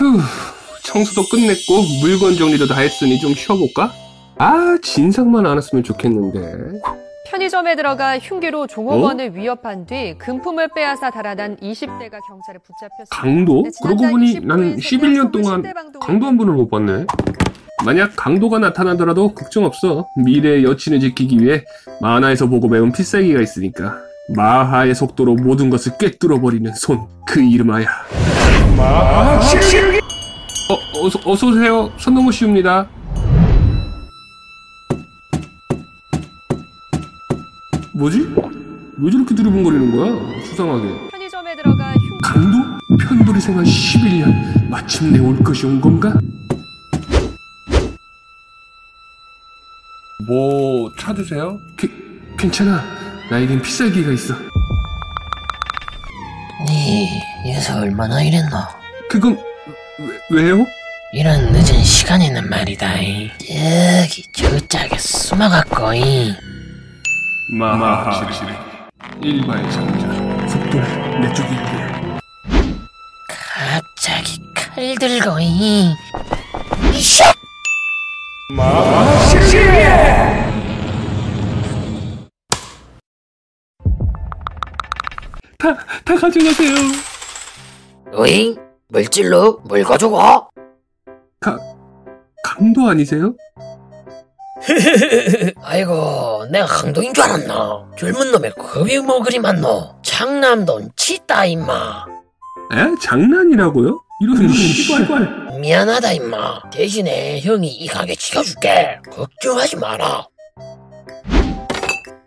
휴, 청소도 끝냈고 물건 정리도 다 했으니 좀 쉬어볼까? 아, 진상만 안 왔으면 좋겠는데. 편의점에 들어가 흉기로 종업원을 위협한 뒤 금품을 빼앗아 달아난 20대가 경찰에 붙잡혔습니다. 강도? 네, 그러고 보니 29일 난 새벽 11년 동안 10대 방송을 강도 한 번을 못 봤네. 만약 강도가 나타나더라도 걱정 없어. 미래의 여친을 지키기 위해 만화에서 보고 배운 필살기가 있으니까. 마하의 속도로 모든 것을 꿰뚫어버리는 손. 그 이름하야. 마하 어, 어서, 어서 오세요. 손동호 씨입니다. 뭐지? 왜 저렇게 두리번거리는 거야? 수상하게. 편의점에 들어가 흉기 강도? 편돌이 생활 11년 마침내 올 것이 온 건가? 뭐 찾으세요? 괜찮아 나에겐 필살기가 있어 네 요새 얼마나 일했노? 그건 왜, 왜요? 이런 늦은 시간에는 말이다 이. 저기 저짝에 숨어갖고 이. 마하실 일바의 장자 속도는 내 쪽이 갑자기 칼 들고 이. 다, 다 가져가세요 어이? 물질로 뭘 가져가? 강도 아니세요? 아이고 내가 강도인 줄 알았나 젊은 놈의 겁이 뭐 그리 많노 장남돈 치다 임마 에? 장난이라고요? 이런 씨발 미안하다 임마 대신에 형이 이 가게 지켜줄게 걱정하지 마라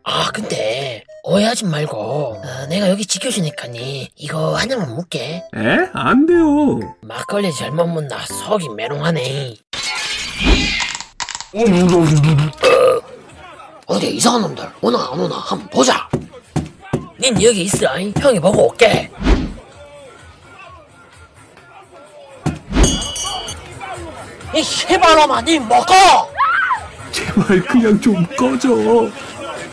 아 근데 오해하지 말고 어, 내가 여기 지켜주니까니 이거 하나만 묻게. 에? 안 돼요. 막걸리 잘못 묻나 속이 메롱하네. 어디 이상한 놈들? 오나 안 오나? 한번 보자. 닌 여기 있으라 잉? 형이 보고 올게. 이 씨발놈아 닌 먹어! 제발 그냥 좀 꺼져